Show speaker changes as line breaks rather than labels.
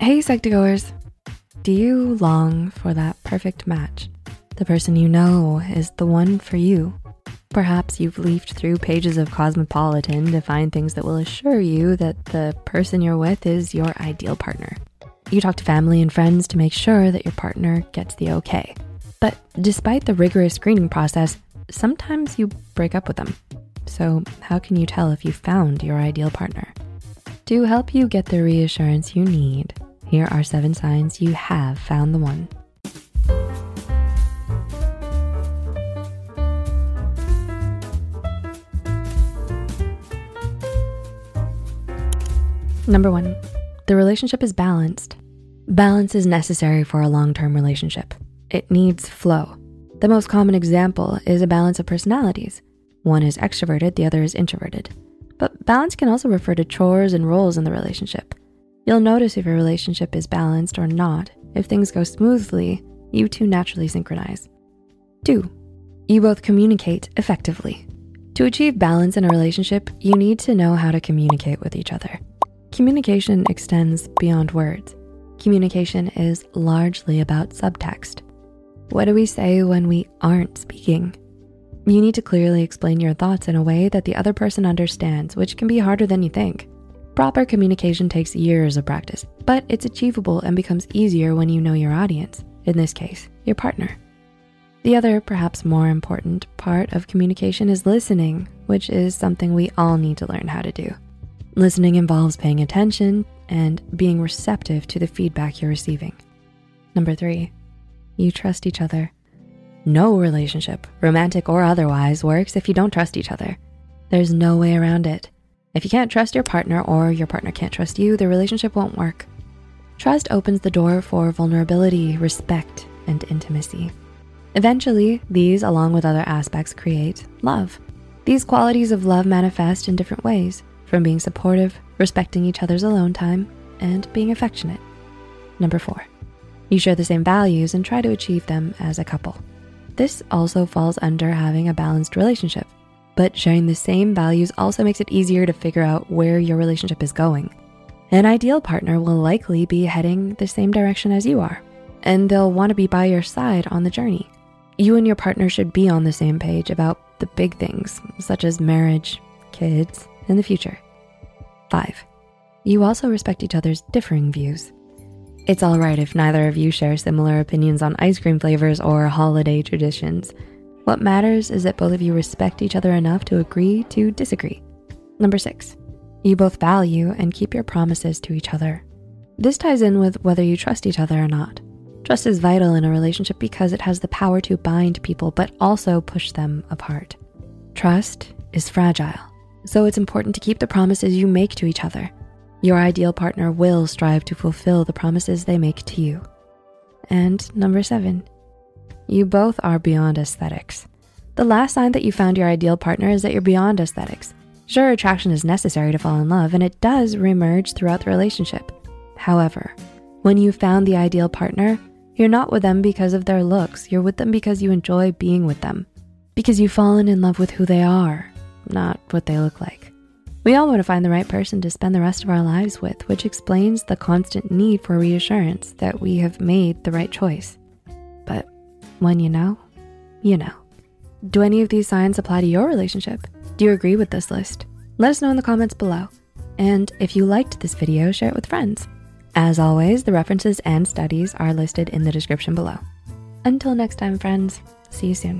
Hey, Psych2Goers. Do you long for that perfect match? The person you know is the one for you. Perhaps you've leafed through pages of Cosmopolitan to find things that will assure you that the person you're with is your ideal partner. You talk to family and friends to make sure that your partner gets the okay. But despite the rigorous screening process, sometimes you break up with them. So how can you tell if you found your ideal partner? To help you get the reassurance you need, here are seven signs you have found the one. Number one, the relationship is balanced. Balance is necessary for a long-term relationship. It needs flow. The most common example is a balance of personalities. One is extroverted, the other is introverted. But balance can also refer to chores and roles in the relationship. You'll notice if your relationship is balanced or not. If things go smoothly, you two naturally synchronize. Two, you both communicate effectively. To achieve balance in a relationship, you need to know how to communicate with each other. Communication extends beyond words. Communication is largely about subtext. What do we say when we aren't speaking? You need to clearly explain your thoughts in a way that the other person understands, which can be harder than you think. Proper communication takes years of practice, but it's achievable and becomes easier when you know your audience, in this case, your partner. The other, perhaps more important part of communication is listening, which is something we all need to learn how to do. Listening involves paying attention and being receptive to the feedback you're receiving. Number three, you trust each other. No relationship, romantic or otherwise, works if you don't trust each other. There's no way around it. If you can't trust your partner or your partner can't trust you, the relationship won't work. Trust opens the door for vulnerability, respect, and intimacy. Eventually, these, along with other aspects, create love. These qualities of love manifest in different ways, from being supportive, respecting each other's alone time, and being affectionate. Number four, you share the same values and try to achieve them as a couple. This also falls under having a balanced relationship but sharing the same values also makes it easier to figure out where your relationship is going. An ideal partner will likely be heading the same direction as you are, and they'll wanna be by your side on the journey. You and your partner should be on the same page about the big things, such as marriage, kids, and the future. Five, you also respect each other's differing views. It's all right if neither of you share similar opinions on ice cream flavors or holiday traditions. What matters is that both of you respect each other enough to agree to disagree. Number six, you both value and keep your promises to each other. This ties in with whether you trust each other or not. Trust is vital in a relationship because it has the power to bind people, but also push them apart. Trust is fragile, so it's important to keep the promises you make to each other. Your ideal partner will strive to fulfill the promises they make to you. And number seven, you both are beyond aesthetics. The last sign that you found your ideal partner is that you're beyond aesthetics. Sure, attraction is necessary to fall in love and it does reemerge throughout the relationship. However, when you found the ideal partner, you're not with them because of their looks. You're with them because you enjoy being with them. Because you've fallen in love with who they are, not what they look like. We all wanna find the right person to spend the rest of our lives with, which explains the constant need for reassurance that we have made the right choice. When you know, you know. Do any of these signs apply to your relationship? Do you agree with this list? Let us know in the comments below. And if you liked this video, share it with friends. As always, the references and studies are listed in the description below. Until next time, friends, see you soon.